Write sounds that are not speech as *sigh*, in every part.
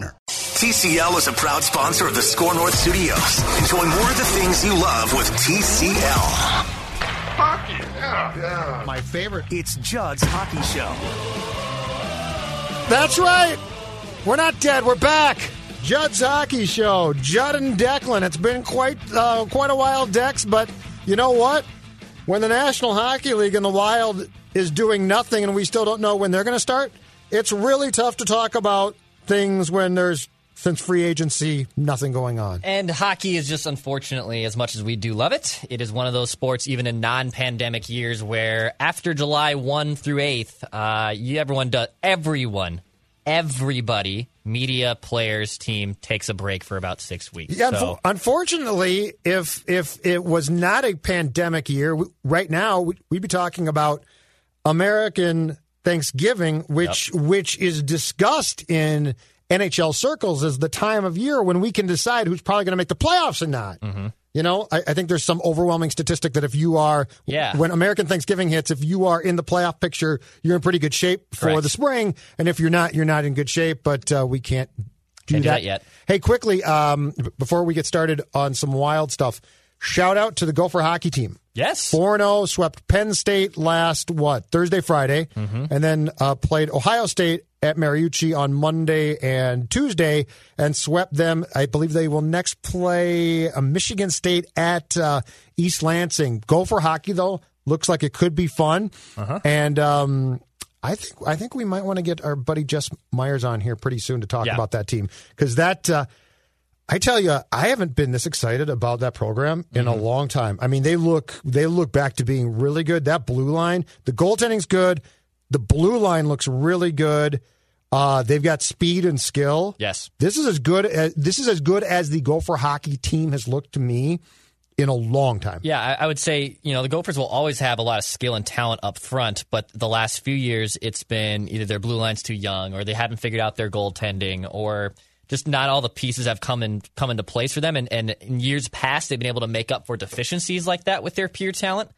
TCL is a proud sponsor of the Score North Studios. Enjoy more of the things you love with TCL. Hockey, yeah, yeah. My favorite. It's Judd's Hockey Show. That's right. We're not dead. We're back. Judd's Hockey Show. Judd and Declan. It's been quite uh, quite a while, Dex, but you know what? When the National Hockey League and the Wild is doing nothing and we still don't know when they're going to start, it's really tough to talk about things when there's since free agency, nothing going on. And hockey is just unfortunately, as much as we do love it, it is one of those sports, even in non-pandemic years, where after July one through eighth, uh, you, everyone does, everyone, everybody, media, players, team takes a break for about six weeks. Yeah, so. unfortunately, if if it was not a pandemic year, right now we'd be talking about American Thanksgiving, which yep. which is discussed in NHL circles as the time of year when we can decide who's probably going to make the playoffs and not. Mm-hmm. You know, I, I, think there's some overwhelming statistic that if you are, yeah. when American Thanksgiving hits, if you are in the playoff picture, you're in pretty good shape for Correct. the spring. And if you're not, you're not in good shape. But uh, we can't do, can't that. do that yet. Hey, quickly, um, before we get started on some wild stuff, shout out to the Gopher hockey team. Yes. 4 0, swept Penn State last, what, Thursday, Friday, mm-hmm. and then uh, played Ohio State at Mariucci on Monday and Tuesday and swept them. I believe they will next play a Michigan State at uh, East Lansing. Gopher hockey, though, looks like it could be fun. Uh-huh. And, um, I think I think we might want to get our buddy Jess Myers on here pretty soon to talk yeah. about that team because that uh, I tell you, I haven't been this excited about that program in Mm-hmm. a long time. I mean, they look they look back to being really good. That blue line, the goaltending's good. The blue line looks really good. Uh, they've got speed and skill. Yes, this is as good as this is as good as the Gopher hockey team has looked to me in a long time. Yeah, I, I would say you know the Gophers will always have a lot of skill and talent up front, but the last few years it's been either their blue line's too young, or they haven't figured out their goaltending, or just not all the pieces have come in come into place for them. And, and in years past, they've been able to make up for deficiencies like that with their pure talent.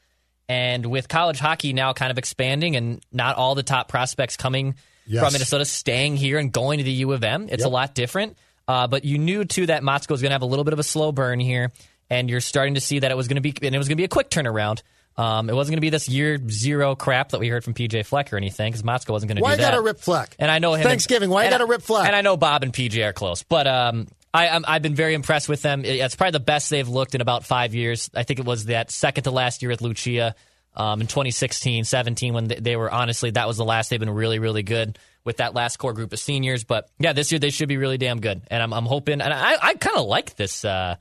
And with college hockey now kind of expanding, and not all the top prospects coming Yes. from Minnesota staying here and going to the U of M, it's Yep. a lot different. Uh, but you knew too that Motzko was going to have a little bit of a slow burn here, and you're starting to see that it was going to be and it was going to be a quick turnaround. Um, it wasn't going to be this year zero crap that we heard from PJ Fleck or anything because Motzko wasn't going to Why do that. Why got to rip Fleck? And I know him. Thanksgiving. Why and, got to rip Fleck? And I know Bob and PJ are close, but um, I, I'm, I've been very impressed with them. It- It's probably the best they've looked in about five years. I think it was that second to last year with Lucia um, in 2016, 17 when they, they were honestly that was the last they've been really, really good with that last core group of seniors. But yeah, this year they should be really damn good, and I'm, I'm hoping. And I, I kind of like this uh,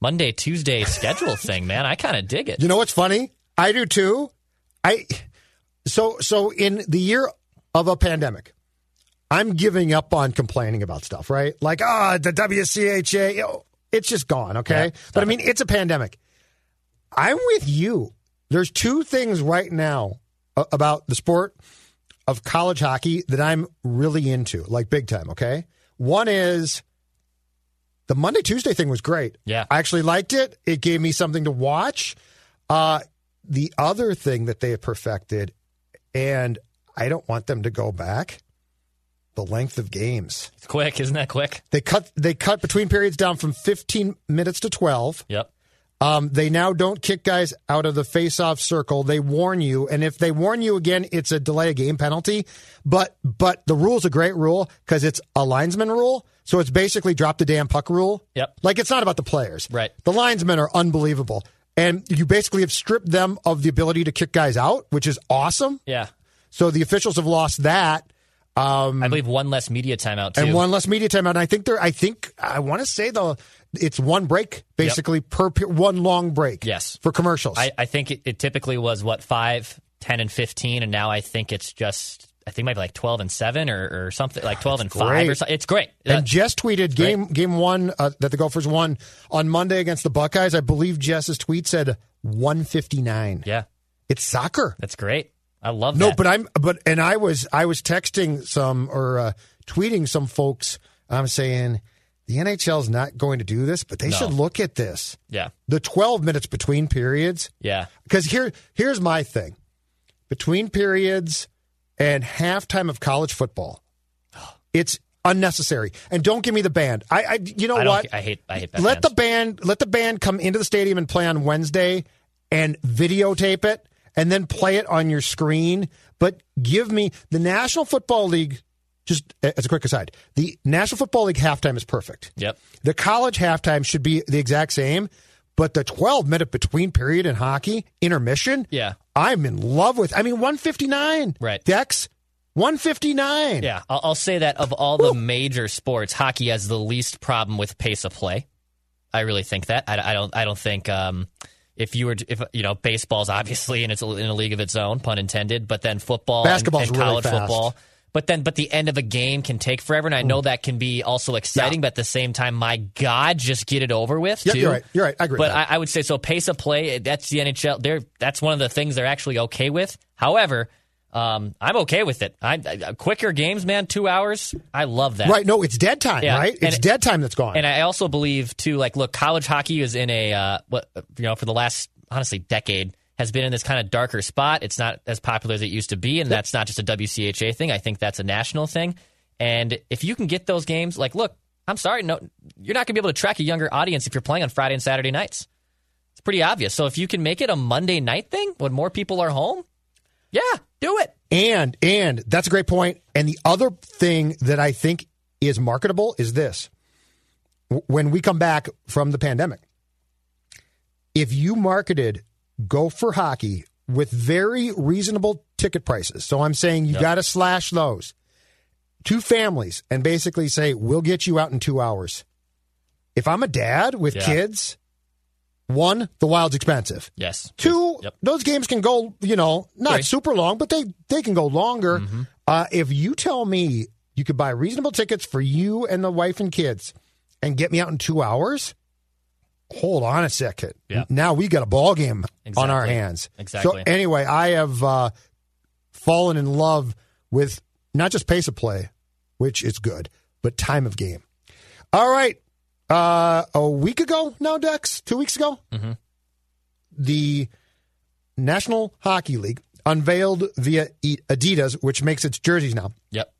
Monday Tuesday schedule *laughs* thing, man. I kind of dig it. You know what's funny? I do too. I so so in the year of a pandemic, I'm giving up on complaining about stuff, right? Like, ah, the WCHA, it's just gone, okay? Yeah, but I mean, it's a pandemic. I'm with you. There's two things right now about the sport of college hockey that I'm really into, like big time, okay? One is the Monday Tuesday thing was great. Yeah. I actually liked it. It gave me something to watch. Uh, the other thing that they have perfected, and I don't want them to go back, the length of games. It's quick, isn't that quick? They cut they cut between periods down from 15 minutes to 12. Yep. Um, they now don't kick guys out of the face-off circle. They warn you, and if they warn you again, it's a delay of game penalty. But but the rule's a great rule because it's a linesman rule. So it's basically drop the damn puck rule. Yep. Like it's not about the players. Right. The linesmen are unbelievable. And you basically have stripped them of the ability to kick guys out, which is awesome. Yeah. So the officials have lost that. Um, I believe one less media timeout too. And one less media timeout. And I think they're, I think, I want to say though, it's one break, basically per, per one long break. Yes. For commercials. I, I think it, it typically was what five, 10, and fifteen, and now I think it's just I think maybe like twelve and seven or, or something like twelve and five or something. It's great. and Uh, Jess tweeted game game one uh, that the Gophers won on Monday against the Buckeyes. I believe Jess's tweet said 159. yeah, It's soccer. that's great. I love that. No, that. but I'm but and I was I was texting some or uh, tweeting some folks. I'm saying the NHL's not going to do this, but they No. should look at this. yeah, The 12 minutes between periods. yeah, Because here here's my thing. Between periods and halftime of college football, it's unnecessary. And don't give me the band. I, I you know I what? I hate. I hate that. let bands. the band let the band come into the stadium and play on Wednesday and videotape it and then play it on your screen. But give me the National Football League. Just as a quick aside, the National Football League halftime is perfect. Yep. The college halftime should be the exact same, but the 12 minute between period in hockey intermission. Yeah. I'm in love with. I mean, 159. Right. Dex, 159. Yeah, I'll, I'll say that of all the major sports, hockey has the least problem with pace of play. I really think that. I, I don't. I don't think um, if you were, if you know, baseball's obviously and it's in a league of its own, pun intended. But then football, and- Basketball's and, really college fast. football. But then, but the end of a game can take forever, and I know that can be also exciting. But at the same time, my God, just get it over with. Yep, too. you're right. You're right. I agree But. I, I would say so. Pace of play. That's the NHL. They're that's one of the things they're actually okay with. However, um, I'm okay with it. I, I quicker games, man. Two hours. I love that. Right. No, it's dead time, Yeah, right? It's and- dead time that's gone. And I also believe too, like, look, college hockey is in a uh, what you know for the last honestly decade has been in this kind of darker spot. It's not as popular as it used to be, and that's not just a WCHA thing. I think that's a national thing. And if you can get those games, like, look, I'm sorry, no, you're not gonna be able to track a younger audience if you're playing on Friday and Saturday nights. It's pretty obvious. So if you can make it a Monday night thing when more people are home, yeah, do it. And and that's a great point. And the other thing that I think is marketable is this: when we come back from the pandemic, if you marketed Gopher Hockey with very reasonable ticket prices, so I'm saying you got to slash those two families and basically say we'll get you out in two hours. If I'm a dad with Yeah. kids, one, the wild's expensive. Yes. Two, Yep. those games can go, you know, not Right. super long, but they they can go longer. Mm-hmm. Uh, if you tell me you could buy reasonable tickets for you and the wife and kids and get me out in two hours, hold on a second. Yeah. Now we got a ball game on our hands. Exactly. So anyway, I have uh, fallen in love with not just pace of play, which is good, but time of game. All right. Uh, a week ago now, Dex, two weeks ago, the National Hockey League unveiled via Adidas, which makes its jerseys now. Yep.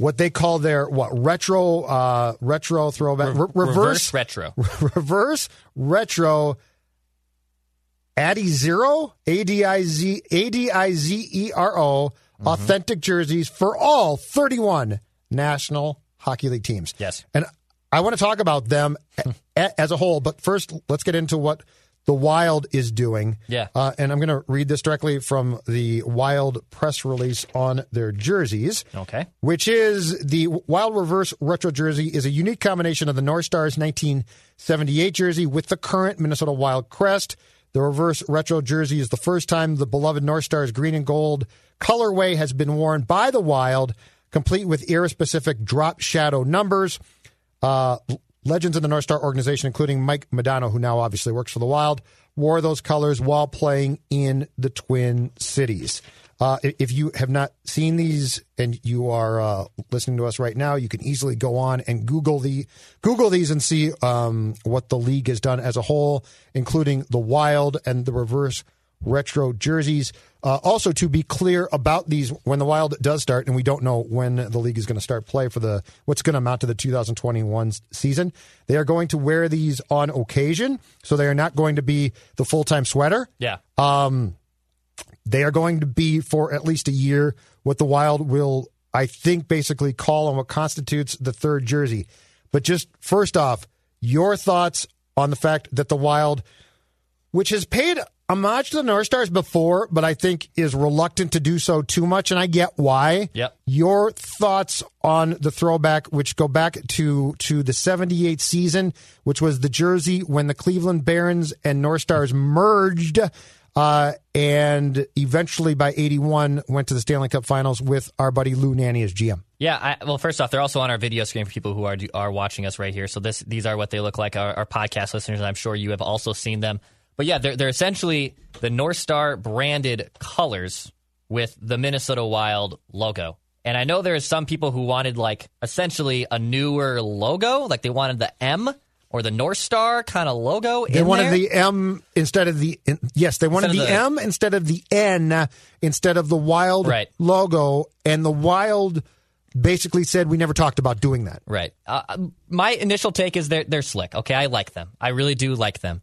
What they call their what retro uh, retro throwback re- reverse Reverse retro. *laughs* reverse retro Adizero A D I Z A D I Z E R O Mm-hmm. authentic jerseys for all 31 National Hockey League teams. Yes. And I want to talk about them a- as a whole, but first let's get into what the Wild is doing. Yeah. Uh, and I'm going to read this directly from the Wild press release on their jerseys Okay. which is the Wild Reverse Retro jersey is a unique combination of the North Stars 1978 jersey with the current Minnesota Wild crest. The Reverse Retro jersey is the first time the beloved North Stars green and gold colorway has been worn by the Wild, complete with era-specific drop shadow numbers. Uh, legends in the North Star organization, including Mike Modano, who now obviously works for the Wild, wore those colors while playing in the Twin Cities. Uh, if you have not seen these and you are uh, listening to us right now, you can easily go on and Google the Google these and see um, what the league has done as a whole, including the Wild and the reverse retro jerseys. Uh, also, to be clear about these, when the Wild does start, and we don't know when the league is going to start play for the what's going to amount to the 2021 season, they are going to wear these on occasion, so they are not going to be the full time sweater. Yeah. Um, they are going to be for at least a year. What the Wild will, I think, basically call on what constitutes the third jersey. But just first off, your thoughts on the fact that the Wild, which has paid homage to the North Stars before, but I think is reluctant to do so too much, and I get why. Yep. Your thoughts on the throwback, which go back to to the '78 season, which was the jersey when the Cleveland Barons and North Stars merged. Uh, and eventually by 81 went to the Stanley Cup Finals with our buddy Lou Nanne as GM. Yeah, I, well, first off, they're also on our video screen for people who are are watching us right here. So this these are what they look like. Our, our podcast listeners, and I'm sure you have also seen them. But yeah, they're they're essentially the North Star branded colors with the Minnesota Wild logo. And I know there are some people who wanted like essentially a newer logo, like they wanted the M or the North Star kind of logo. They in wanted there. the M instead of the yes, they wanted the, the- M instead of the N instead of the Wild Right. logo, and the Wild basically said we never talked about doing that. Right. Uh, my initial take is they're they're slick. Okay, I like them. I really do like them.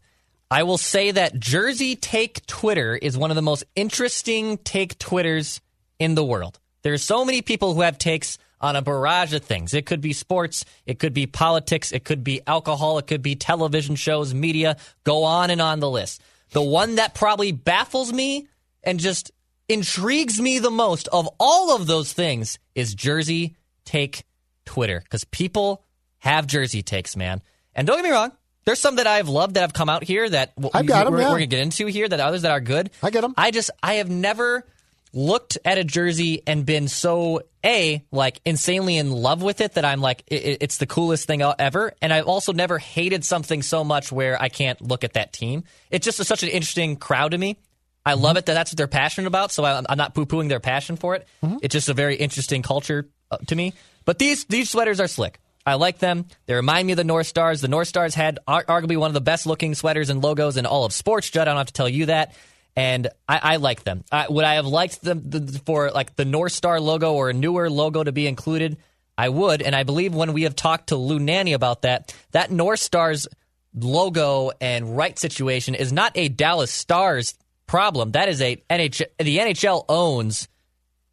I will say that Jersey Take Twitter is one of the most interesting take Twitters in the world. There's so many people who have takes on a barrage of things. It could be sports, it could be politics, it could be alcohol, it could be television shows, media, go on and on the list. The one that probably baffles me and just intrigues me the most of all of those things is Jersey Take Twitter because people have Jersey takes, man. And don't get me wrong, there's some that I've loved that have come out here that w- I've got 'em, we're, yeah. we're gonna get into here. That others that are good. I get them. I just I have never looked at a jersey and been so a like insanely in love with it that I'm like i i- it's the coolest thing ever. And I've also never hated something so much where I can't look at that team. It's just a, such an interesting crowd to me. I Mm-hmm. love it that that's what they're passionate about. So I, I'm not poo pooing their passion for it. Mm-hmm. It's just a very interesting culture uh, to me. But these these sweaters are slick. I like them. They remind me of the North Stars. The North Stars had ar- arguably one of the best looking sweaters and logos in all of sports. Judd, I don't have to tell you that. And I, I like them. I, would I have liked them the, for like the North Star logo or a newer logo to be included? I would. And I believe when we have talked to Lou Nanne about that, that North Stars logo and right situation is not a Dallas Stars problem. That is a NHL. The NHL owns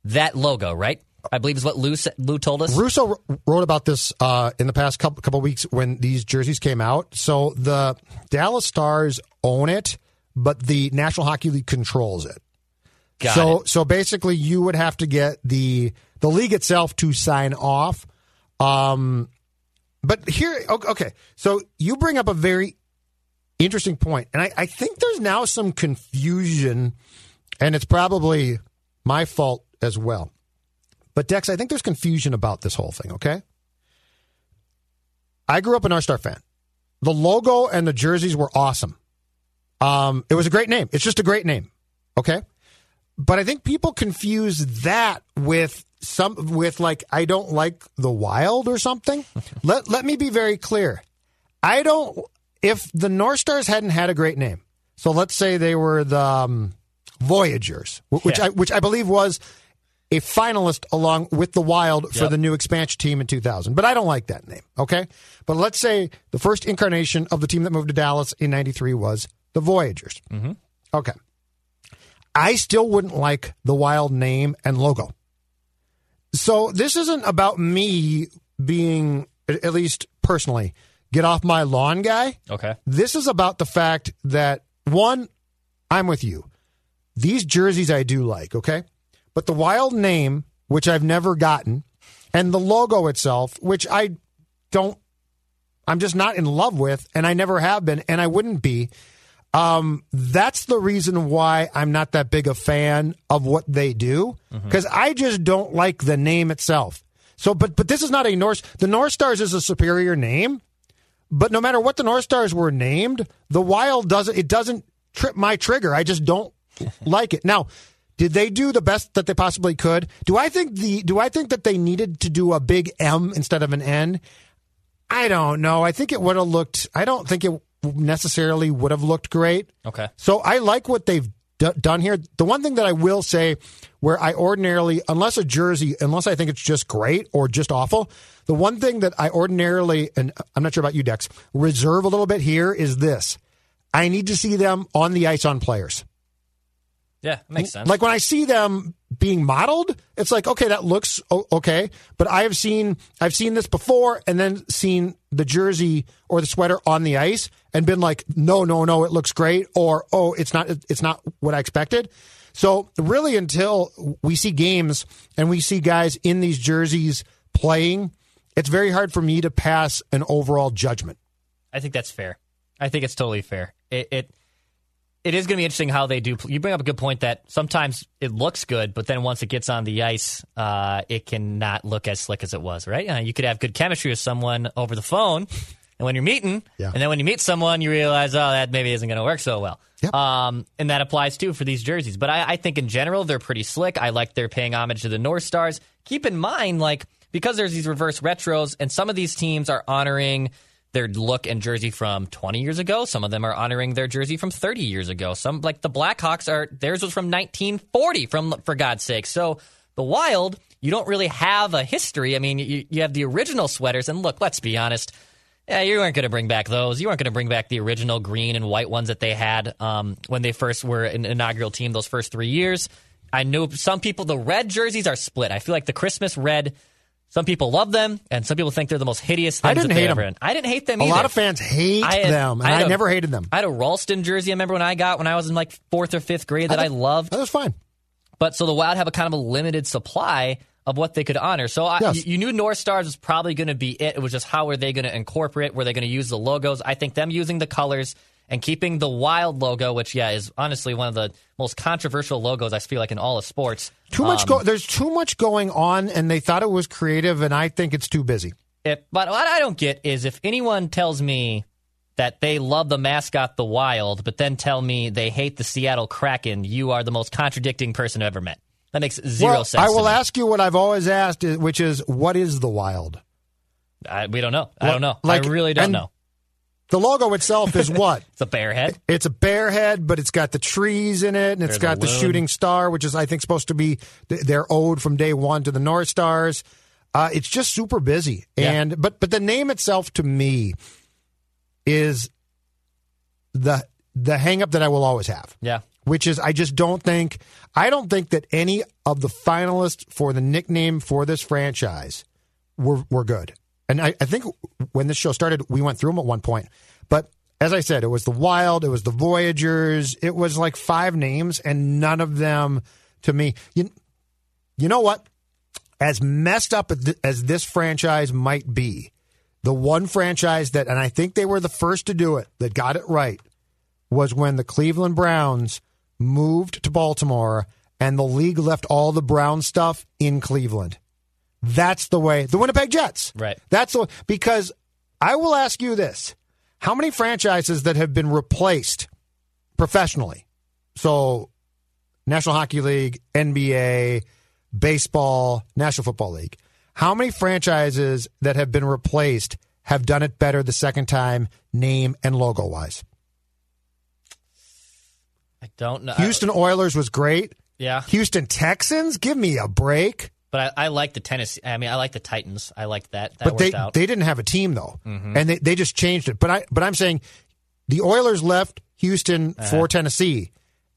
that logo, right? I believe is what Lou Lou told us. Russo wrote about this uh, in the past couple couple weeks when these jerseys came out. So the Dallas Stars own it, but the National Hockey League controls it. Got so it. so basically, you would have to get the the league itself to sign off. Um, but here, okay, so you bring up a very interesting point, and I, I think there's now some confusion, and it's probably my fault as well. But Dex, I think there's confusion about this whole thing. Okay, I grew up an R Star fan. The logo and the jerseys were awesome. Um, it was a great name. It's just a great name. Okay. But I think people confuse that with some with like I don't like the wild or something. *laughs* let let me be very clear. I don't if the North Stars hadn't had a great name. So let's say they were the um, Voyagers, which Yeah. I which I believe was a finalist along with the Wild for Yep. the new expansion team in 2000. But I don't like that name, okay? But let's say the first incarnation of the team that moved to Dallas in 93 was the Voyagers. Mm-hmm. Okay. I still wouldn't like the Wild name and logo. So this isn't about me being, at least personally, get off my lawn guy. Okay. This is about the fact that one, I'm with you. These jerseys I do like, okay? But the wild name, which I've never gotten, and the logo itself, which I don't I'm just not in love with, and I never have been, and I wouldn't be. Um, that's the reason why I'm not that big a fan of what they do because I just don't like the name itself. So, but but this is not a North. The North Stars is a superior name, but no matter what the North Stars were named, the Wild doesn't. It doesn't trip my trigger. I just don't *laughs* like it. Now, did they do the best that they possibly could? Do I think the Do I think that they needed to do a big M instead of an N? I don't know. I think it would have looked. I don't think it necessarily would have looked great. Okay. So I like what they've d- done here. The one thing that I will say, where I ordinarily, unless a jersey, unless I think it's just great or just awful, the one thing that I ordinarily, and I'm not sure about you, Dex, reserve a little bit here is this: I need to see them on the ice on players. Yeah, makes sense. Like when I see them being modeled, it's like okay, that looks okay. But I have seen I've seen this before, and then seen the jersey or the sweater on the ice, and been like, no, no, no, it looks great, or oh, it's not, it's not what I expected. So really, until we see games and we see guys in these jerseys playing, it's very hard for me to pass an overall judgment. I think that's fair. I think it's totally fair. It it, it is going to be interesting how they do. You bring up a good point that sometimes it looks good, but then once it gets on the ice, uh, it cannot look as slick as it was. Right? Uh, you could have good chemistry with someone over the phone, and when you're meeting, Yeah. and then when you meet someone, you realize, oh, that maybe isn't going to work so well. Yep. Um, and that applies too for these jerseys. But I, I think in general they're pretty slick. I like they're paying homage to the North Stars. Keep in mind, like because there's these reverse retros, and some of these teams are honoring their look and jersey from 20 years ago. Some of them are honoring their jersey from 30 years ago. Some like the Blackhawks are theirs was from 1940. From for God's sake, so the Wild you don't really have a history. I mean, you, you have the original sweaters, and look, let's be honest. Yeah, you weren't going to bring back those. You weren't going to bring back the original green and white ones that they had um, when they first were an inaugural team those first three years. I know some people, the red jerseys are split. I feel like the Christmas red, some people love them, and some people think they're the most hideous things I didn't that they hate ever them. I didn't hate them A either. lot of fans hate I had- them, and I I, had a- never hated them. I had a Rolston jersey. I remember when I got when I was in like fourth or fifth grade that I loved. That was fine. But so the Wild have a kind of a limited supply of what they could honor. So I, Yes. you, you knew North Stars was probably going to be it. It was just how were they going to incorporate? Were they going to use the logos? I think them using the colors and keeping the Wild logo, which yeah is honestly one of the most controversial logos I feel like in all of sports. Too much. Um, Go- there's too much going on, and they thought it was creative, and I think it's too busy. If, but what I don't get is if anyone tells me that they love the mascot, the Wild, but then tell me they hate the Seattle Kraken, you are the most contradicting person I've ever met. That makes zero well, sense. I will ask you what I've always asked, which is, what is the wild? I, we don't know. I don't know. like- I really don't know. The logo itself is *laughs* what? It's a bear head. It's a bear head, but it's got the trees in it, and it's There's got the shooting star, which is, I think, supposed to be th- their ode from day one to the North Stars. Uh, it's just super busy, Yeah. and but but the name itself to me is the the hang up that I will always have. Yeah. which is I just don't think I don't think that any of the finalists for the nickname for this franchise were were good. And I, I think when this show started, we went through them at one point. But as I said, it was the Wild, it was the Voyagers, it was like five names, and none of them to me. You, you know what? As messed up as as this franchise might be, the one franchise that, and I think they were the first to do it, that got it right, was when the Cleveland Browns moved to Baltimore and the league left all the Brown stuff in Cleveland. That's the way. The Winnipeg Jets. Right. That's the because I will ask you this. How many franchises that have been replaced professionally? So National Hockey League, NBA, baseball, National Football League. How many franchises that have been replaced have done it better the second time, name and logo wise? I don't know. Houston Oilers was great. yeah. Houston Texans, give me a break. But I, I like the Tennessee. I mean, I like the Titans. I like that. That but they out. they didn't have a team though, and they, they just changed it. But I but I'm saying the Oilers left Houston Uh-huh. for Tennessee,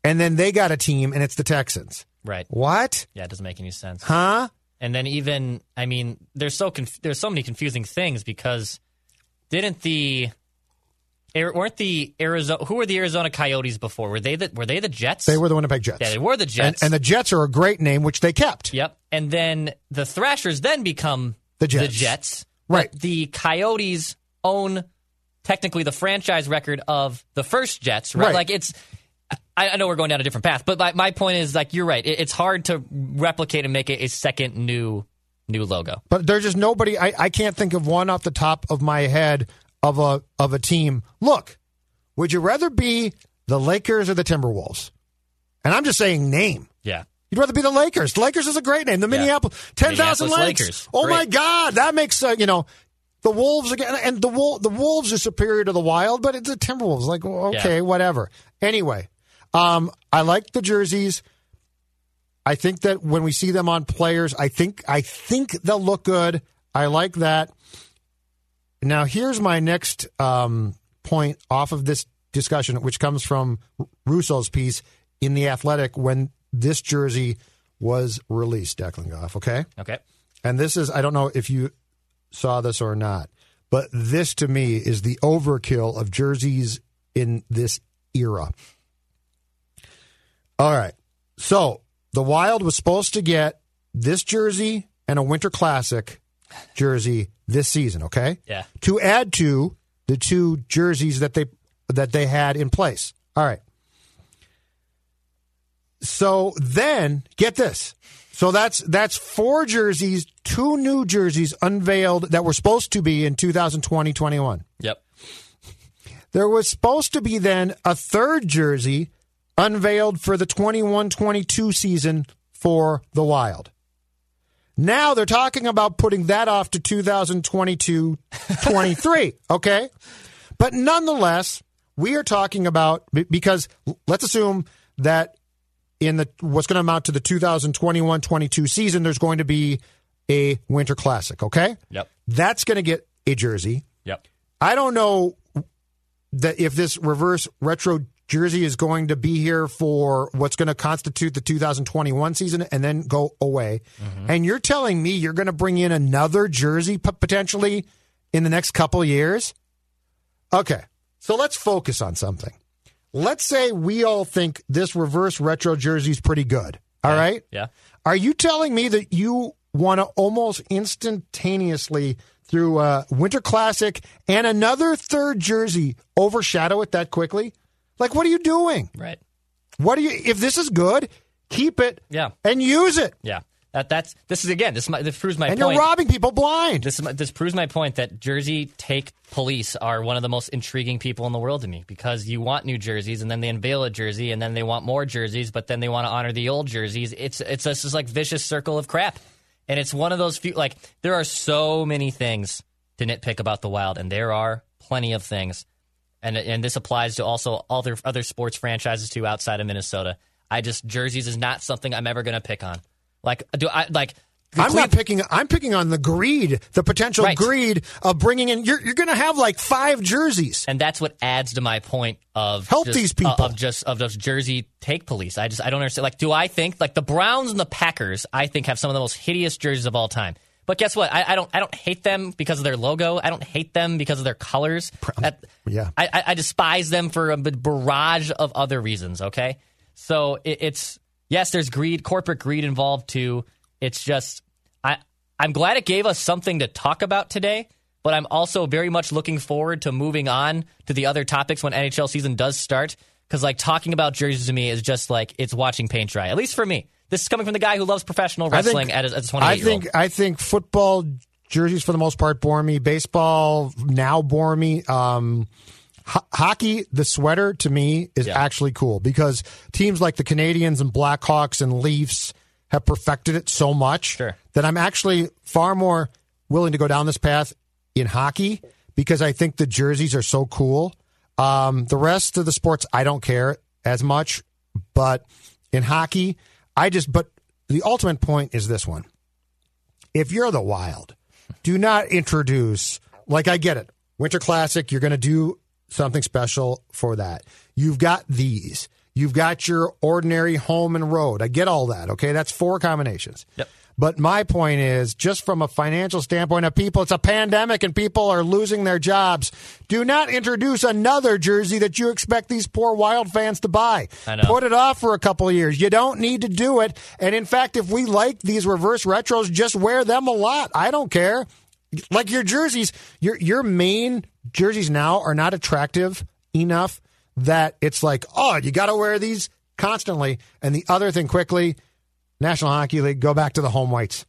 and then they got a team, and it's the Texans. right. What? Yeah, it doesn't make any sense. Huh? And then even, I mean, there's so conf- there's so many confusing things because didn't the weren't the Arizona who were the Arizona Coyotes before? Were they the were they the Jets? They were the Winnipeg Jets. Yeah, they were the Jets. and the Jets are a great name, which they kept. Yep. And then the Thrashers then become The Jets. But Right. the Coyotes own technically the franchise record of the first Jets, right? Right. Like it's. I, I know we're going down a different path, but my, my point is like you're right. It, it's hard to replicate and make a, a second new new logo. But there's just nobody. I, I can't think of one off the top of my head of a of a team. Look, would you rather be the Lakers or the Timberwolves? And I'm just saying name. Yeah. You'd rather be the Lakers. The Lakers is a great name. The Minneapolis, ten thousand Lakers. Lakers. Oh my God, that makes uh, you know the Wolves again. And the Wol- the Wolves are superior to the Wild, but it's the Timberwolves. Like okay, Yeah. whatever. Anyway, Um, I like the jerseys. I think that when we see them on players, I think I think they'll look good. I like that. Now, here's my next um, point off of this discussion, which comes from Russo's piece in the Athletic when this jersey was released. Declan Goff, okay, Okay. and this is I don't know if you saw this or not, but this to me is the overkill of jerseys in this era. All right. So the Wild was supposed to get this jersey and a Winter Classic jersey this season, okay? Yeah. To add to the two jerseys that they that they had in place. All right. So then, get this. So that's that's four jerseys, two new jerseys unveiled that were supposed to be in 2020-21. Yep. There was supposed to be then a third jersey unveiled for the 21 22 season for the Wild. Now they're talking about putting that off to 2022 23. *laughs* Okay. But nonetheless, we are talking about because let's assume that in the what's going to amount to the 2021 22 season, there's going to be a winter classic. Okay. Yep. That's going to get a jersey. Yep. I don't know that if this reverse retro jersey is going to be here for what's going to constitute the 2021 season and then go away. Mm-hmm. And you're telling me you're going to bring in another jersey potentially in the next couple of years? Okay. So let's focus on something. Let's say we all think this reverse retro jersey is pretty good. All right. Yeah. Are you telling me that you want to almost instantaneously through a Winter Classic and another third jersey overshadow it that quickly? Like, what are you doing? Right. What do you? If this is good, keep it. Yeah. and use it. Yeah. That that's this is again this mi- this proves my and point. you're robbing people blind. This is my- this proves my point that Jersey take police are one of the most intriguing people in the world to me because you want new jerseys and then they unveil a jersey and then they want more jerseys but then they want to honor the old jerseys. It's it's this is like vicious circle of crap, and it's one of those few like there are so many things to nitpick about the Wild and there are plenty of things, and and this applies to also other other sports franchises too outside of Minnesota. I just jerseys is not something I'm ever going to pick on. Like do I like I'm not picking. I'm picking on the greed, the potential Right. greed of bringing in. You're, you're going to have like five jerseys. and that's what adds to my point of Help just- these people. uh, of just of just Jersey take police. I just I don't understand. Like, do I think like the Browns and the Packers? I think have some of the most hideous jerseys of all time. But guess what? I, I don't I don't hate them because of their logo. I don't hate them because of their colors. That- yeah. I, I, I despise them for a barrage of other reasons. Okay, so it, it's yes, there's greed, corporate greed involved too. It's just I I'm glad it gave us something to talk about today. But I'm also very much looking forward to moving on to the other topics when NHL season does start. Because like talking about jerseys to me is just like it's watching paint dry. At least for me. This is coming from the guy who loves professional I think- wrestling at a, a 28 I think I think football jerseys for the most part bore me. Baseball now bore me. Um, ho- hockey, the sweater to me is Yeah. actually cool because teams like the Canadiens and Blackhawks and Leafs have perfected it so much Sure. that I'm actually far more willing to go down this path in hockey because I think the jerseys are so cool. Um, the rest of the sports, I don't care as much, but in hockey, I just. But the ultimate point is this one: if you're the Wild, do not introduce. Like I get it, Winter Classic. You're going to do something special for that. You've got these. You've got your ordinary home and road. I get all that. Okay, that's four combinations. Yep. But my point is, just from a financial standpoint of people, it's a pandemic and people are losing their jobs. Do not introduce another jersey that you expect these poor Wild fans to buy. Put it off for a couple of years. You don't need to do it. And in fact, if we like these reverse retros, just wear them a lot. I don't care. Like your jerseys, your your main jerseys now are not attractive enough that it's like, oh, you got to wear these constantly. And the other thing, quickly, National Hockey League, go back to the home whites.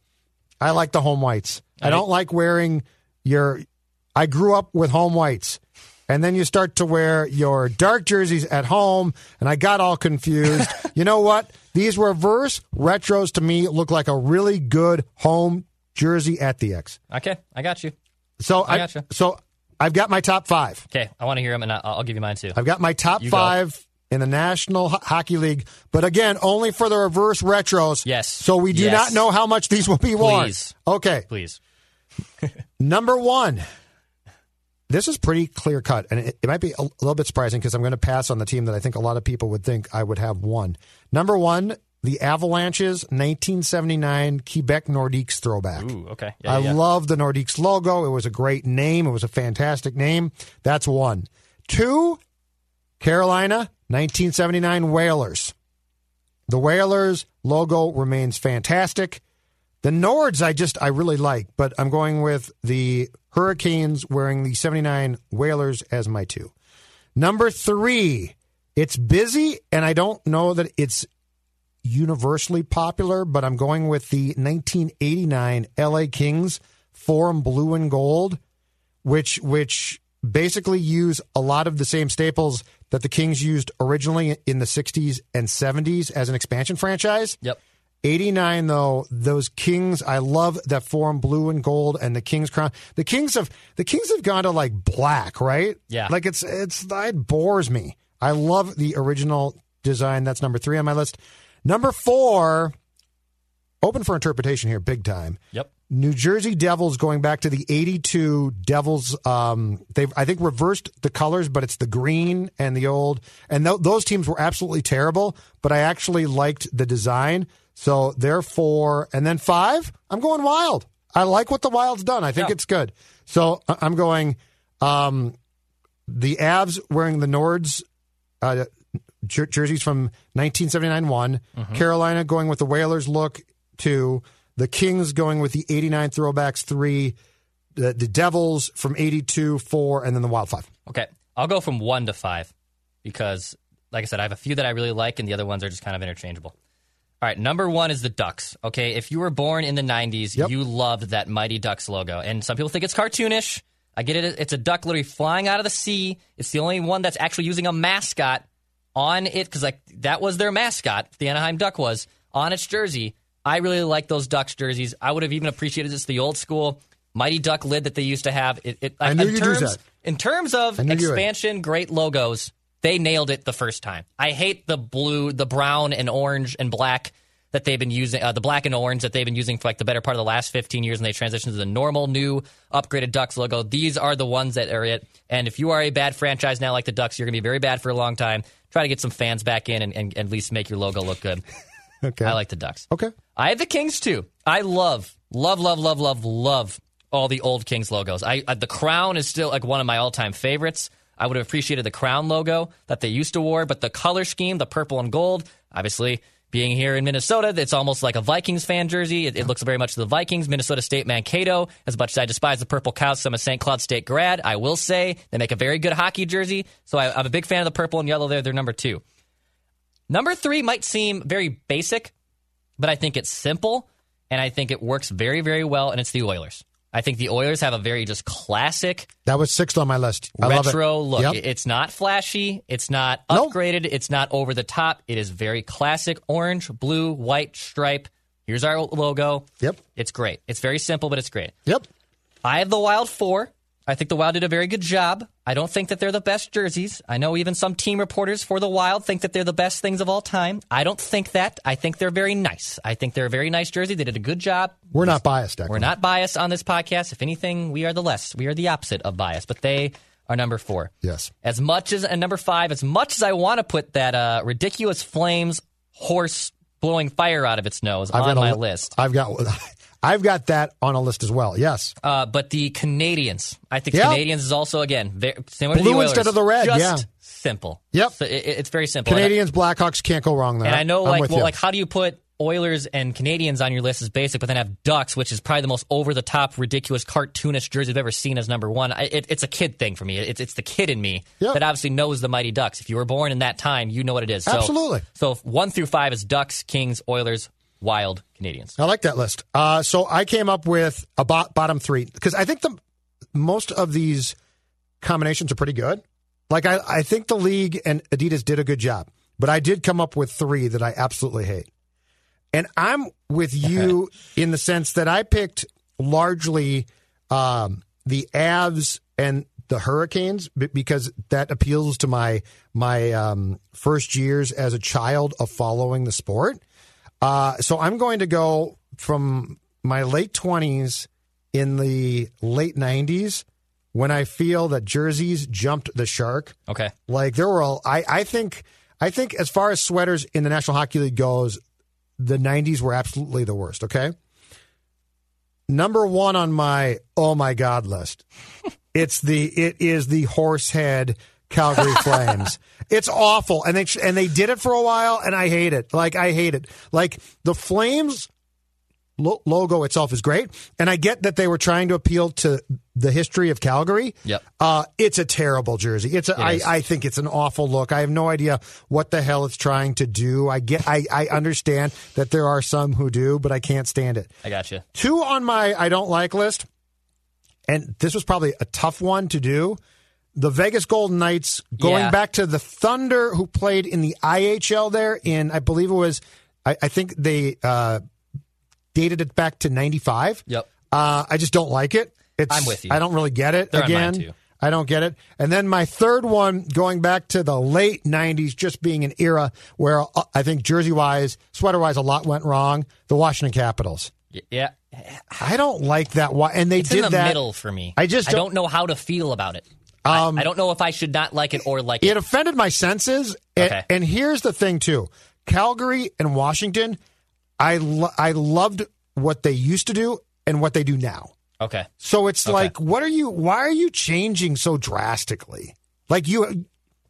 I like the home whites. I don't like wearing your. I grew up with home whites. And then you start to wear your dark jerseys at home, and I got all confused. *laughs* you know what? These reverse retros to me look like a really good home jersey at the X. okay, I got you. So I got you. So I've got my top five. Okay, I want to hear them, and I'll, I'll give you mine too. I've got my top You five in the National Ho- Hockey League, but again, only for the reverse retros. Yes. So we do Yes. not know how much these will be worn. Please. Okay. Please. *laughs* Number one. This is pretty clear cut, and it, it might be a little bit surprising because I'm going to pass on the team that I think a lot of people would think I would have won. Number one, the Avalanches 1979 Quebec Nordiques throwback. Ooh, okay. Yeah, I yeah. love the Nordiques logo. It was a great name. It was a fantastic name. That's one. Two, Carolina 1979 Whalers. The Whalers logo remains fantastic. The Nords, I just, I really like, but I'm going with the Hurricanes wearing the 79 Whalers as my two. Number three, it's busy, and I don't know that it's universally popular, but I'm going with the 1989 LA Kings Forum Blue and Gold, which which basically use a lot of the same staples that the Kings used originally in the 60s and 70s as an expansion franchise. Yep. 89 though those kings i love that Forum blue and gold and the king's crown the kings have the kings have gone to like black right Yeah. like it's it's it bores me i love the original design that's number three on my list number four open for interpretation here big time Yep. New Jersey Devils going back to the 82 Devils um they've I think reversed the colors but it's the green and the old and th- those teams were absolutely terrible but I actually liked the design so they're four. and then 5 I'm going wild I like what the Wild's done I think Yeah. it's good so I- I'm going um the Avs wearing the Nords uh, jer- jerseys from 1979 one. Carolina going with the Whalers look two. The Kings going with the 89 throwbacks three. The, the Devils from 82 four, and then the Wild five. Okay. I'll go from one to five because, like I said, I have a few that I really like, and the other ones are just kind of interchangeable. All right. Number one is the Ducks. Okay. If you were born in the 90s, Yep. you loved that Mighty Ducks logo. And some people think it's cartoonish. I get it. It's a duck literally flying out of the sea. It's the only one that's actually using a mascot on it because, like, that was their mascot, the Anaheim Duck was, on its jersey. I really like those Ducks jerseys. I would have even appreciated this the old school Mighty Duck lid that they used to have. It, it, I knew in terms, that. In terms of expansion, great logos, they nailed it the first time. I hate the blue, the brown and orange and black that they've been using, uh, the black and orange that they've been using for like the better part of the last 15 years, and they transitioned to the normal, new, upgraded Ducks logo. These are the ones that are it. And if you are a bad franchise now like the Ducks, you're going to be very bad for a long time. Try to get some fans back in and, and, and at least make your logo look good. *laughs* Okay. I like the Ducks. Okay. I have the Kings too. I love, love, love, love, love, love all the old Kings logos. I uh, the crown is still like one of my all time favorites. I would have appreciated the crown logo that they used to wear, but the color scheme, the purple and gold, obviously. Being here in Minnesota, it's almost like a Vikings fan jersey. It, it looks very much the Vikings. Minnesota State Mankato. As much as I despise the purple cows, I'm a St. Cloud State grad. I will say they make a very good hockey jersey. So I, I'm a big fan of the purple and yellow there. They're number two. Number three might seem very basic, but I think it's simple and I think it works very, very well, and it's the Oilers. I think the Oilers have a very just classic That was sixth on my list. I love it. retro look. Yep. It's not flashy, it's not Nope. upgraded, it's not over the top. It is very classic orange, blue, white stripe. Here's our logo. Yep. It's great. It's very simple, but it's great. Yep. I have the Wild four. I think the Wild did a very good job. I don't think that they're the best jerseys. I know even some team reporters for the Wild think that they're the best things of all time. I don't think that. I think they're very nice. I think they're a very nice jersey. They did a good job. We're not biased, Declan. We're not biased on this podcast. If anything, we are the less. We are the opposite of bias, but they are number four. Yes. As much as, and number five, as much as I want to put that uh, ridiculous flames horse blowing fire out of its nose on got a my li- list. I've got *laughs* I've got that on a list as well. Yes. Uh, but the Canadiens, I think Yeah. Canadiens is also again very, similar to Blue the Oilers. instead of the red, Just yeah. simple. Yep. So it, it's very simple. Canadiens, Blackhawks can't go wrong there. And I know, I'm like, well, you. like, how do you put Oilers and Canadiens on your list is basic, but then have Ducks, which is probably the most over the top, ridiculous, cartoonish jersey I've ever seen as number one. I, it, it's a kid thing for me. It's, it's the kid in me Yep. that obviously knows the Mighty Ducks. If you were born in that time, you know what it is. So, Absolutely. So one through five is Ducks, Kings, Oilers, Wild, Canadiens. I like that list. Uh, so I came up with a bo- bottom three because I think the most of these combinations are pretty good. Like I, I think the league and Adidas did a good job, but I did come up with three that I absolutely hate. And I'm with *laughs* you in the sense that I picked largely um, the Avs and the Hurricanes because that appeals to my my um, first years as a child of following the sport. Uh, so I'm going to go from my late 20s in the late 90s when I feel that jerseys jumped the shark. Okay. Like there were, all, I I think I think as far as sweaters in the National Hockey League goes, the '90s were absolutely the worst. Okay, number one on my oh my god list, *laughs* it's the it is the horsehead Calgary *laughs* Flames. It's awful, and they and they did it for a while, and I hate it. Like I hate it. Like the Flames lo- logo itself is great, and I get that they were trying to appeal to the history of Calgary. Yep. Uh, it's a terrible jersey. It's a, I, is. I think it's an awful look. I have no idea what the hell it's trying to do. I get I, I understand that there are some who do, but I can't stand it. I got you. Two on my I don't like list, and this was probably a tough one to do. The Vegas Golden Knights going Yeah. back to the Thunder who played in the IHL there in I believe it was I, I think they uh, dated it back to ninety five. Yep. Uh, I just don't like it. It's, I'm with you. I don't really get it. They're Again. I don't get it. And then my third one, going back to the late '90s, just being an era where uh, I think jersey wise, sweater wise, a lot went wrong. The Washington Capitals. Yeah. I don't like that. Why? And they It's did in the that. middle for me. I just don't- don't know how to feel about it. I, um, I don't know if I should not like it or like it. It offended my senses. And, Okay. and here's the thing, too: Calgary and Washington. I lo- I loved what they used to do and what they do now. Okay. So it's like, what are you? Why are you changing so drastically? Like you,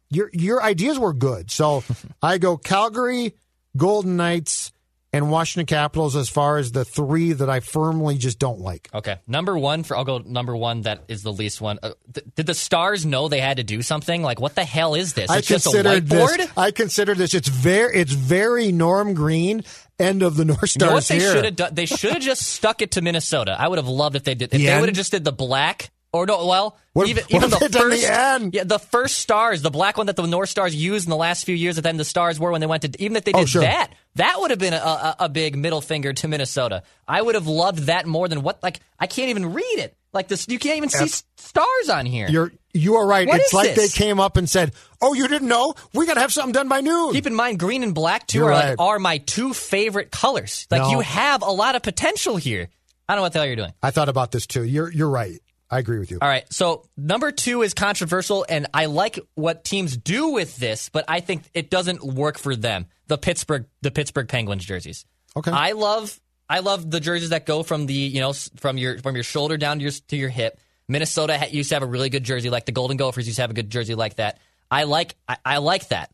your your ideas were good. So *laughs* I go Calgary, Golden Knights, and Washington Capitals as far as the three that I firmly just don't like. Okay. Number one for I'll go number one. That is the least one. Uh, th- did the Stars know they had to do something? Like, what the hell is this? I It's just a considered whiteboard. this. I consider this. It's very. It's very Norm Green. End of the North You know what Stars they should have done? They should have just stuck it to Minnesota. I would have loved if they did. If The they would have just did the black. Or no, well, What- even, what even the the first, end? yeah, the first stars, the black one that the North Stars used in the last few years, that then the Stars were when they went to, even if they Oh, did sure. that, that would have been a, a, a big middle finger to Minnesota. I would have loved that more than what, like, I can't even read it. Like this, you can't even see stars on here. You're you are right. What it's like this? they came up and said, "Oh, you didn't know? We got to have something done by noon." Keep in mind, green and black too are, right. like, are my two favorite colors. Like No. you have a lot of potential here. I don't know what the hell you're doing. I thought about this too. You're you're right. I agree with you. All right, so number two is controversial, and I like what teams do with this, but I think it doesn't work for them. The Pittsburgh, the Pittsburgh Penguins jerseys. Okay. I love, I love the jerseys that go from the you know from your from your shoulder down to your to your hip. Minnesota used to have a really good jersey, like the Golden Gophers used to have a good jersey like that. I like, I, I like that.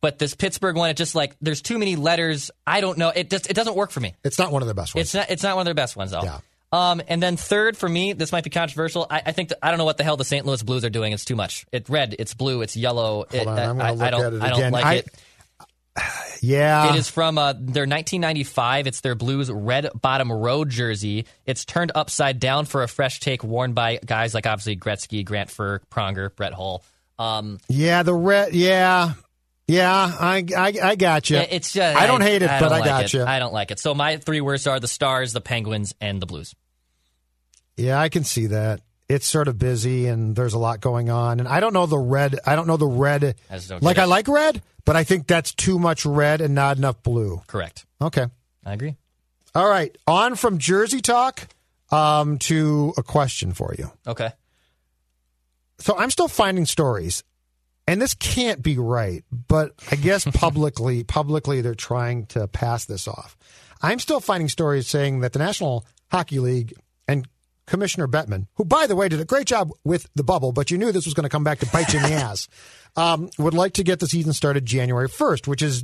But this Pittsburgh one, it just like there's too many letters. I don't know. It just it doesn't work for me. It's not one of the best ones. It's not. It's not one of their best ones though. Yeah. Um, and then third for me, this might be controversial. I, I think that, I don't know what the hell the St. Louis Blues are doing. It's too much. It's red. It's blue. It's yellow. It- on, I'm I, look I don't. at it I don't again. like I- it. *sighs* yeah. It is from uh, their 1995. It's their Blues red bottom road jersey. It's turned upside down for a fresh take, worn by guys like obviously Gretzky, Grant Fuhr, Pronger, Brett Hull. Um, Yeah, the red. Yeah, yeah. I I, I got you. it's just I don't hate it, I but I like got it. you. I don't like it. So my three worst are the Stars, the Penguins, and the Blues. Yeah, I can see that. It's sort of busy and there's a lot going on. And I don't know the red. I don't know the red. I Like I like red, but I think that's too much red and not enough blue. Correct. Okay. I agree. All right. On from Jersey talk um, to a question for you. Okay. So I'm still finding stories, and this can't be right, but I guess *laughs* publicly, publicly they're trying to pass this off. I'm still finding stories saying that the National Hockey League Commissioner Bettman, who by the way did a great job with the bubble, but you knew this was going to come back to bite you in the ass, *laughs* um, would like to get the season started January 1st, which is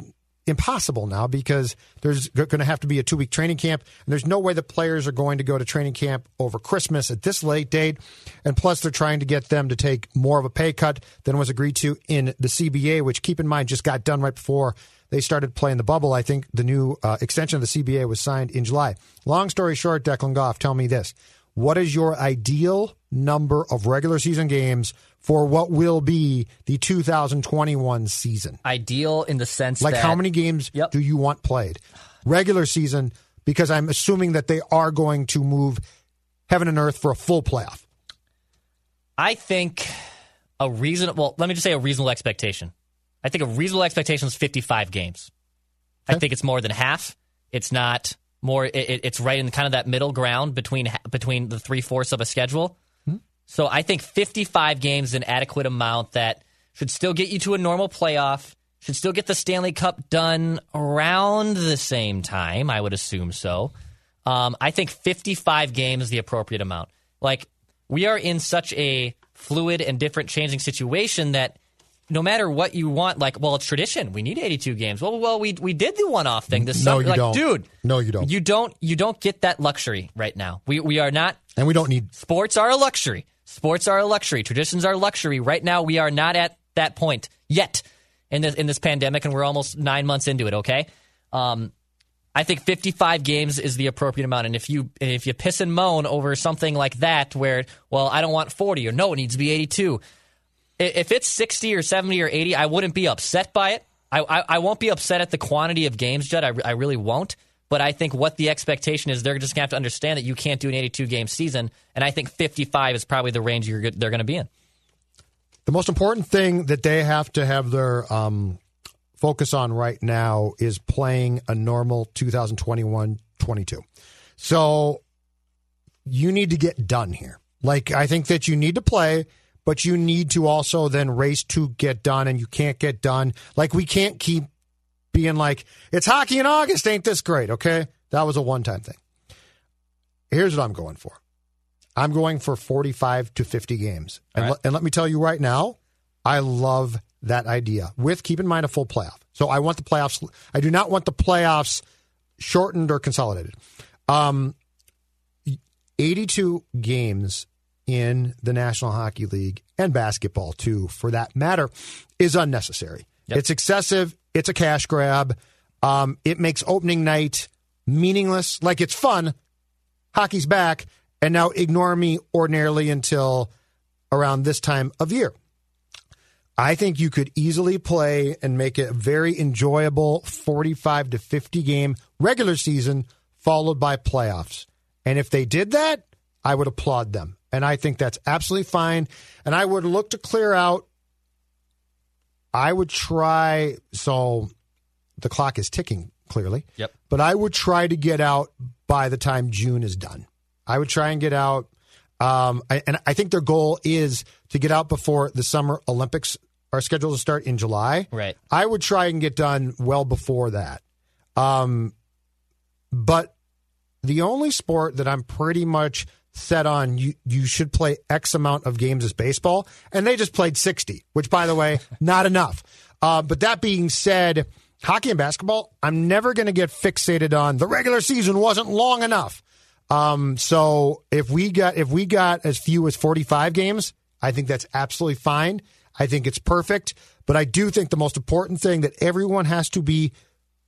impossible now because there's going to have to be a two week training camp, and there's no way the players are going to go to training camp over Christmas at this late date. And plus, they're trying to get them to take more of a pay cut than was agreed to in the CBA, which keep in mind just got done right before they started playing the bubble. I think the new uh, extension of the CBA was signed in July. Long story short, Declan Goff, tell me this. What is your ideal number of regular season games for what will be the 2021 season? Ideal in the sense Like that how many games Yep. do you want played? Regular season, because I'm assuming that they are going to move heaven and earth for a full playoff. I think a reasonable. Well, let me just say a reasonable expectation. I think a reasonable expectation is 55 games. I think it's more than half. It's not more. It, it's right in kind of that middle ground between between the three fourths of a schedule. Mm-hmm. So I think 55 games is an adequate amount that should still get you to a normal playoff. Should still get the Stanley Cup done around the same time. I would assume so. Um, I think 55 games is the appropriate amount. Like we are in such a fluid and different changing situation that no matter what you want, like, well, it's tradition. We need 82 games. Well, well, we we did the one-off thing this no, summer. You like, don't. dude, no, you don't. You don't. You don't get that luxury right now. We we are not, and we don't need. Sports are a luxury. Sports are a luxury. Traditions are a luxury. Right now, we are not at that point yet in this in this pandemic, and we're almost nine months into it. Okay, um, I think 55 games is the appropriate amount. And if you if you piss and moan over something like that, where well, I don't want 40 or no, it needs to be 82 if it's 60 or 70 or 80, I wouldn't be upset by it. I, I, I won't be upset at the quantity of games, Judd. I, I really won't. But I think what the expectation is, they're just going to have to understand that you can't do an 82 game season. And I think 55 is probably the range they're going to be in. The most important thing that they have to have their um, focus on right now is playing a normal 2021 22. So you need to get done here. Like, I think that you need to play but you need to also then race to get done, and you can't get done. Like, we can't keep being like, it's hockey in August, ain't this great? Okay. That was a one time thing. Here's what I'm going for I'm going for 45 to 50 games. And, right. and let me tell you right now, I love that idea with, keep in mind, a full playoff. So I want the playoffs, I do not want the playoffs shortened or consolidated. Um, 82 games in the National Hockey League and basketball too, for that matter, is unnecessary. Yep. It's excessive. It's a cash grab. Um, it makes opening night meaningless. Like it's fun. Hockey's back, and now ignore me ordinarily until around this time of year. I think you could easily play and make it a very enjoyable 45 to 50 game regular season followed by playoffs. And if they did that, I would applaud them. And I think that's absolutely fine. And I would look to clear out. I would try. So the clock is ticking clearly. Yep. But I would try to get out by the time June is done. I would try and get out. Um, I, and I think their goal is to get out before the Summer Olympics are scheduled to start in July. Right. I would try and get done well before that. Um, but the only sport that I'm pretty much set on you you should play X amount of games as baseball, and they just played 60, which by the way, *laughs* not enough. Uh, but that being said, hockey and basketball, I'm never going to get fixated on the regular season wasn't long enough. Um, so if we got if we got as few as 45 games, I think that's absolutely fine. I think it's perfect. But I do think the most important thing that everyone has to be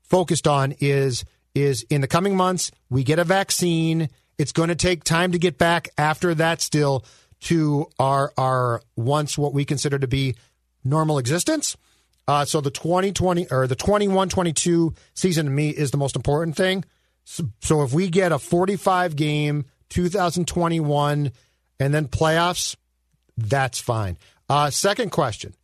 focused on is is in the coming months we get a vaccine it's going to take time to get back after that still to our our once what we consider to be normal existence. Uh, so the 2020 or the 21-22 season to me is the most important thing. So, so if we get a 45 game 2021 and then playoffs, that's fine. Uh, second question.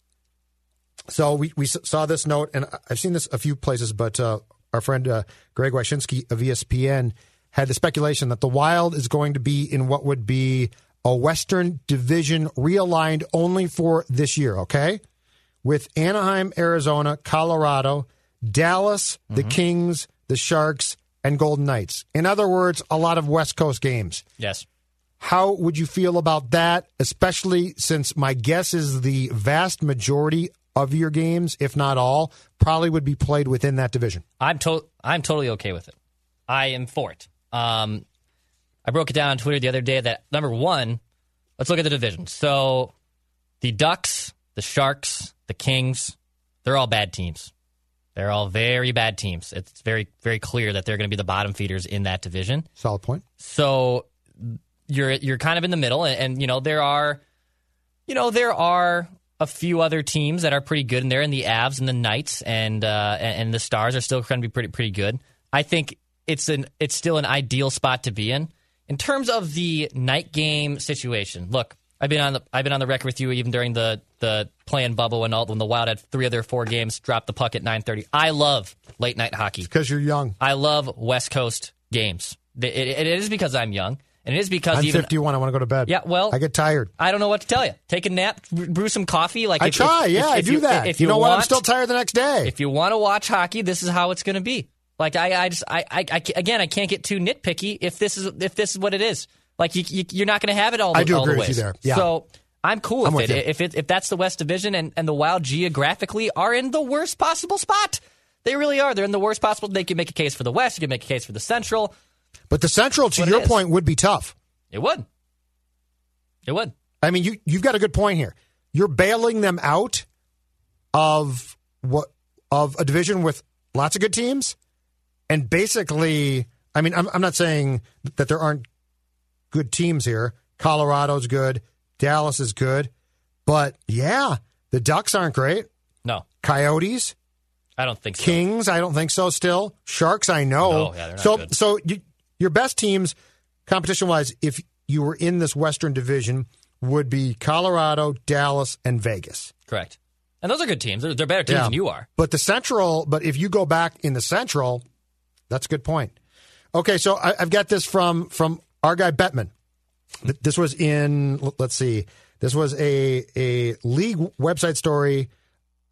So we, we saw this note, and I've seen this a few places, but uh, our friend uh, Greg Wyshynski of ESPN had the speculation that the Wild is going to be in what would be a Western Division realigned only for this year, okay? With Anaheim, Arizona, Colorado, Dallas, mm-hmm. the Kings, the Sharks, and Golden Knights. In other words, a lot of West Coast games. Yes. How would you feel about that, especially since my guess is the vast majority of your games, if not all, probably would be played within that division? I'm to- I'm totally okay with it. I am for it. Um, I broke it down on Twitter the other day that number one, let's look at the division. So the Ducks, the Sharks, the Kings, they're all bad teams. They're all very bad teams. It's very, very clear that they're going to be the bottom feeders in that division. Solid point. So you're you're kind of in the middle, and, and you know there are, you know there are a few other teams that are pretty good in there, and the Avs and the Knights and uh, and, and the Stars are still going to be pretty pretty good. I think it's an it's still an ideal spot to be in. In terms of the night game situation, look, I've been on the I've been on the record with you even during the the playing bubble and all when the Wild had three of their four games dropped the puck at 9:30. I love late night hockey. Because you're young. I love West Coast games. It, it, it is because I'm young, and it is because I'm even 51. I want to go to bed. Yeah, well- I get tired. I don't know what to tell you. Take a nap, brew some coffee. Like I if- try. if- yeah, if- I do you, that. If you, you, know what? I'm want- still tired the next day. If you want to watch hockey, this is how it's going to be. Like I, I just, I, I, I again, I can't get too nitpicky if this is if this is what it is. Like you, you you're not going to have it all. The, I do all the agree with you there. Yeah. So I'm cool I'm with with it. you. If it if that's the West Division and, and the Wild geographically are in the worst possible spot, they really are. They're in the worst possible. They can make a case for the West. You can make a case for the Central. but the Central, to your point, would be tough. It would. It would. I mean, you you've got a good point here. You're bailing them out of what of a division with lots of good teams, and basically, I mean, I'm, I'm not saying that there aren't good teams here. Colorado's good, Dallas is good, but yeah, the Ducks aren't great. No, Coyotes, I don't think so. Kings, I don't think so. Still, Sharks, I know. No, yeah, so, good. so you, your best teams, competition wise, if you were in this Western Division, would be Colorado, Dallas, and Vegas. Correct. And those are good teams. They're, they're better teams Yeah. than you are. But the Central, but if you go back in the Central, that's a good point. Okay, so I, I've got this from from our guy Bettman. This was in let's see, this was a a league website story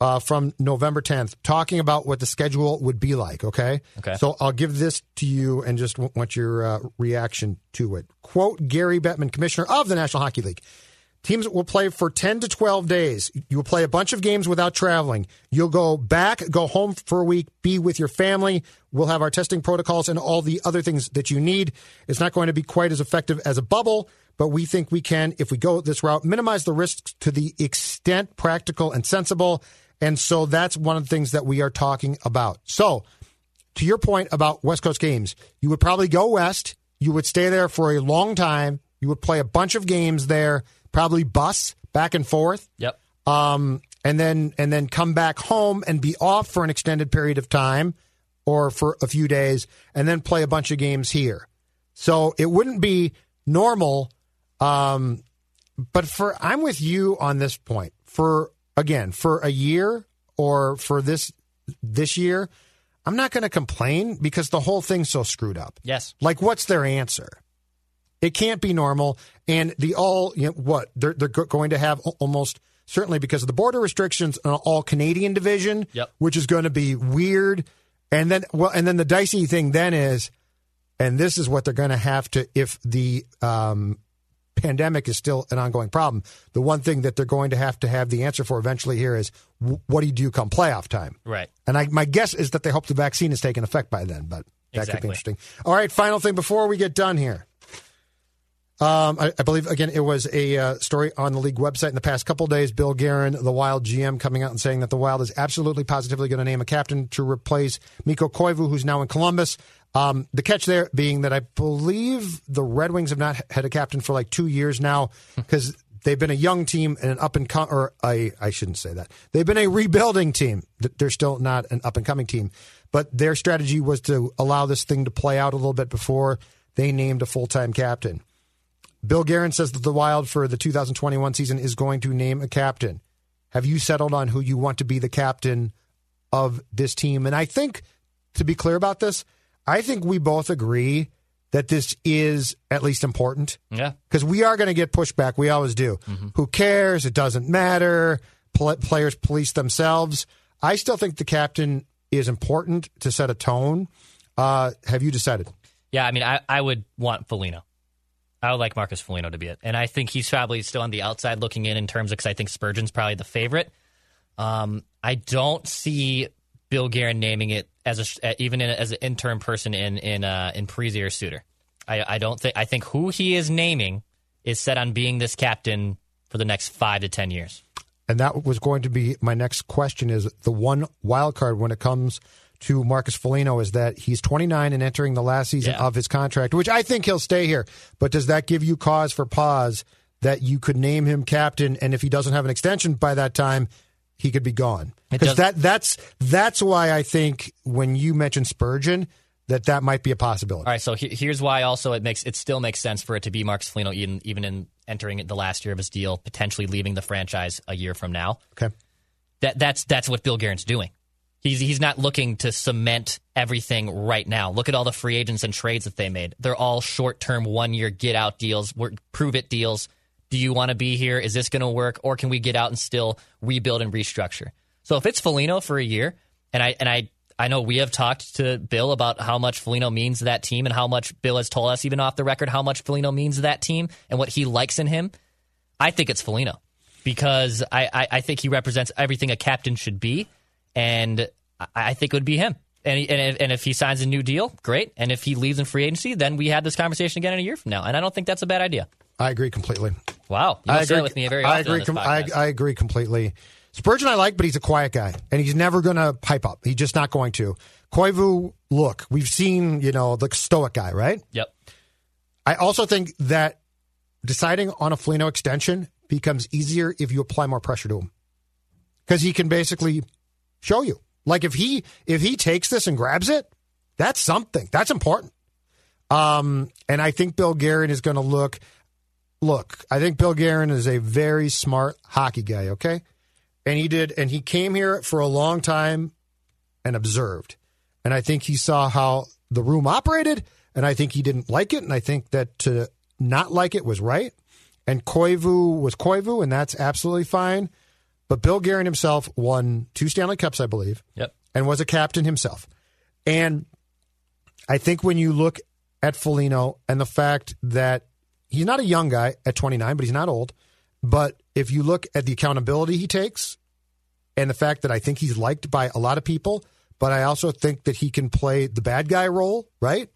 uh, from November 10th, talking about what the schedule would be like. Okay, Okay. So I'll give this to you and just want your uh, reaction to it. Quote Gary Bettman, commissioner of the National Hockey League. Teams will play for 10 to 12 days. You will play a bunch of games without traveling. You'll go back, go home for a week, be with your family. We'll have our testing protocols and all the other things that you need. It's not going to be quite as effective as a bubble, but we think we can, if we go this route, minimize the risks to the extent practical and sensible. And so that's one of the things that we are talking about. So, to your point about West Coast games, you would probably go west. You would stay there for a long time. You would play a bunch of games there, probably bus back and forth, Yep. um, and then and then come back home and be off for an extended period of time or for a few days, and then play a bunch of games here. So it wouldn't be normal. Um, but for I'm with you on this point. For again, for a year or for this this year, I'm not going to complain because the whole thing's so screwed up. Yes. Like, what's their answer? It can't be normal. And the all, you know, what they're they're going to have almost certainly because of the border restrictions, an all Canadian division, Yep. which is going to be weird. And then, well, and then the dicey thing then is, and this is what they're going to have to if the um, pandemic is still an ongoing problem. The one thing that they're going to have to have the answer for eventually here is, what do you do come playoff time? Right. And I, my guess is that they hope the vaccine is taking effect by then, but that could be Exactly. interesting. All right, final thing before we get done here. Um, I, I believe again it was a uh, story on the league website in the past couple days. Bill Guerin, the Wild GM, coming out and saying that the Wild is absolutely positively going to name a captain to replace Mikko Koivu, who's now in Columbus. Um, the catch there being that I believe the Red Wings have not had a captain for like two years now because they've been a young team and an up and com- or I I shouldn't say that they've been a rebuilding team. They're still not an up and coming team, but their strategy was to allow this thing to play out a little bit before they named a full time captain. Bill Guerin says that the Wild for the 2021 season is going to name a captain. Have you settled on who you want to be the captain of this team? And I think, to be clear about this, I think we both agree that this is at least important Yeah. because we are going to get pushback. We always do. Who cares? It doesn't matter. Pl- players police themselves. I still think the captain is important to set a tone. Uh, have you decided? Yeah, I mean, I, I would want Foligno. I would like Marcus Foligno to be it, and I think he's probably still on the outside looking in in terms of because I think Spurgeon's probably the favorite. Um, I don't see Bill Guerin naming it as a even in, as an interim person in in uh, in Parise or Suter. I, I don't think I think who he is naming is set on being this captain for the next five to ten years. And that was going to be my next question is the one wild card when it comes to Marcus Foligno is that he's 29 and entering the last season Yeah. of his contract, which I think he'll stay here. But does that give you cause for pause that you could name him captain and if he doesn't have an extension by that time, he could be gone? Because that that's that's why I think when you mentioned Spurgeon, that that might be a possibility. All right, so he, here's why. Also, it makes it still makes sense for it to be Marcus Foligno, even even in entering the last year of his deal, potentially leaving the franchise a year from now. Okay, that that's that's what Bill Guerin's doing. He's he's not looking to cement everything right now. Look at all the free agents and trades that they made. They're all short term, one year get out deals, prove it deals. Do you want to be here? Is this going to work, or can we get out and still rebuild and restructure? So if it's Foligno for a year, and I and I I know we have talked to Bill about how much Foligno means to that team and how much Bill has told us, even off the record, how much Foligno means to that team and what he likes in him. I think it's Foligno because I, I, I think he represents everything a captain should be, and I, think it would be him. And, he, and, if, and if he signs a new deal, great. And if he leaves in free agency, then we had this conversation again in a year from now. And I don't think that's a bad idea. I agree completely. Wow, you I agree with me very often. I agree. Com- I, I agree completely. Spurgeon I like, but he's a quiet guy, and he's never going to pipe up. He's just not going to. Koivu, look, we've seen, you know, the stoic guy, right? Yep. I also think that deciding on a Foligno extension becomes easier if you apply more pressure to him. Because he can basically show you. Like if he if he takes this and grabs it, that's something. That's important. Um, and I think Bill Guerin is going to look. Look, I think Bill Guerin is a very smart hockey guy. Okay, and he did, and he came here for a long time and observed. And I think he saw how the room operated, and I think he didn't like it. And I think that to not like it was right. And Koivu was Koivu, and that's absolutely fine. But Bill Guerin himself won two Stanley Cups, I believe. Yep. And was a captain himself. And I think when you look at Foligno and the fact that he's not a young guy at 29, but he's not old. But if you look at the accountability he takes and the fact that I think he's liked by a lot of people, but I also think that he can play the bad guy role, right?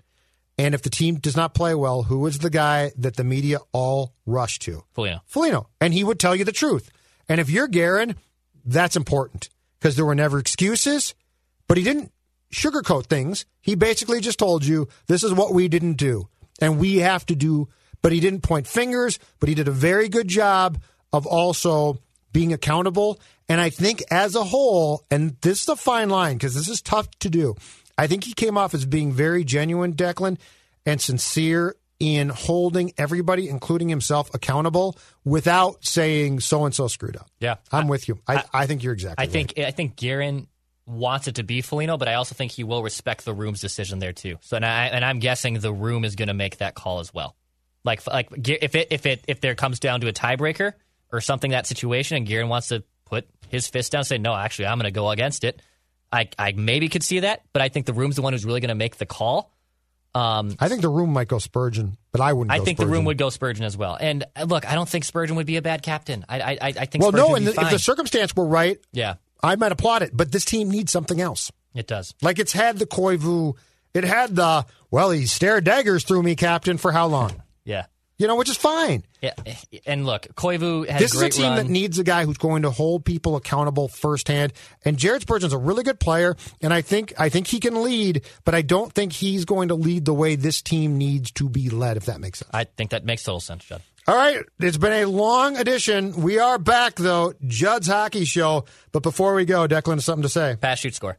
And if the team does not play well, who is the guy that the media all rush to? Foligno. Foligno. And he would tell you the truth. And if you're Guerin, that's important because there were never excuses, but he didn't sugarcoat things. He basically just told you this is what we didn't do and we have to do but he didn't point fingers, but he did a very good job of also being accountable. And I think as a whole, and this is a fine line because this is tough to do, I think he came off as being very genuine, Declan, and sincere in holding everybody, including himself, accountable without saying so and so screwed up. Yeah, I'm I, with you. I, I, I, think you're exactly. I right. think I think Guerin wants it to be Foligno, but I also think he will respect the room's decision there too. So and, I, and I'm guessing the room is going to make that call as well. Like like if it if it if there comes down to a tiebreaker or something that situation, and Guerin wants to put his fist down, and say no, actually I'm going to go against it. I I maybe could see that, but I think the room's the one who's really going to make the call. Um, I think the room might go Spurgeon, but I wouldn't. I think Spurgeon. the room would go Spurgeon as well. And uh, look, I don't think Spurgeon would be a bad captain. I I, I think well, Spurgeon no, and the, if the circumstance were right, yeah, I might applaud it. But this team needs something else. It does. Like it's had the Koivu, it had the well, he stared daggers through me, captain, for how long? Yeah you know, which is fine. Yeah, and look, Koivu has this a is a team run. that needs a guy who's going to hold people accountable firsthand. And Jared Spurgeon's a really good player, and I think I think he can lead, but I don't think he's going to lead the way this team needs to be led. If that makes sense, I think that makes total sense, Judd. All right, it's been a long edition. We are back though, Judd's Hockey Show. But before we go, Declan has something to say. Pass, shoot, score.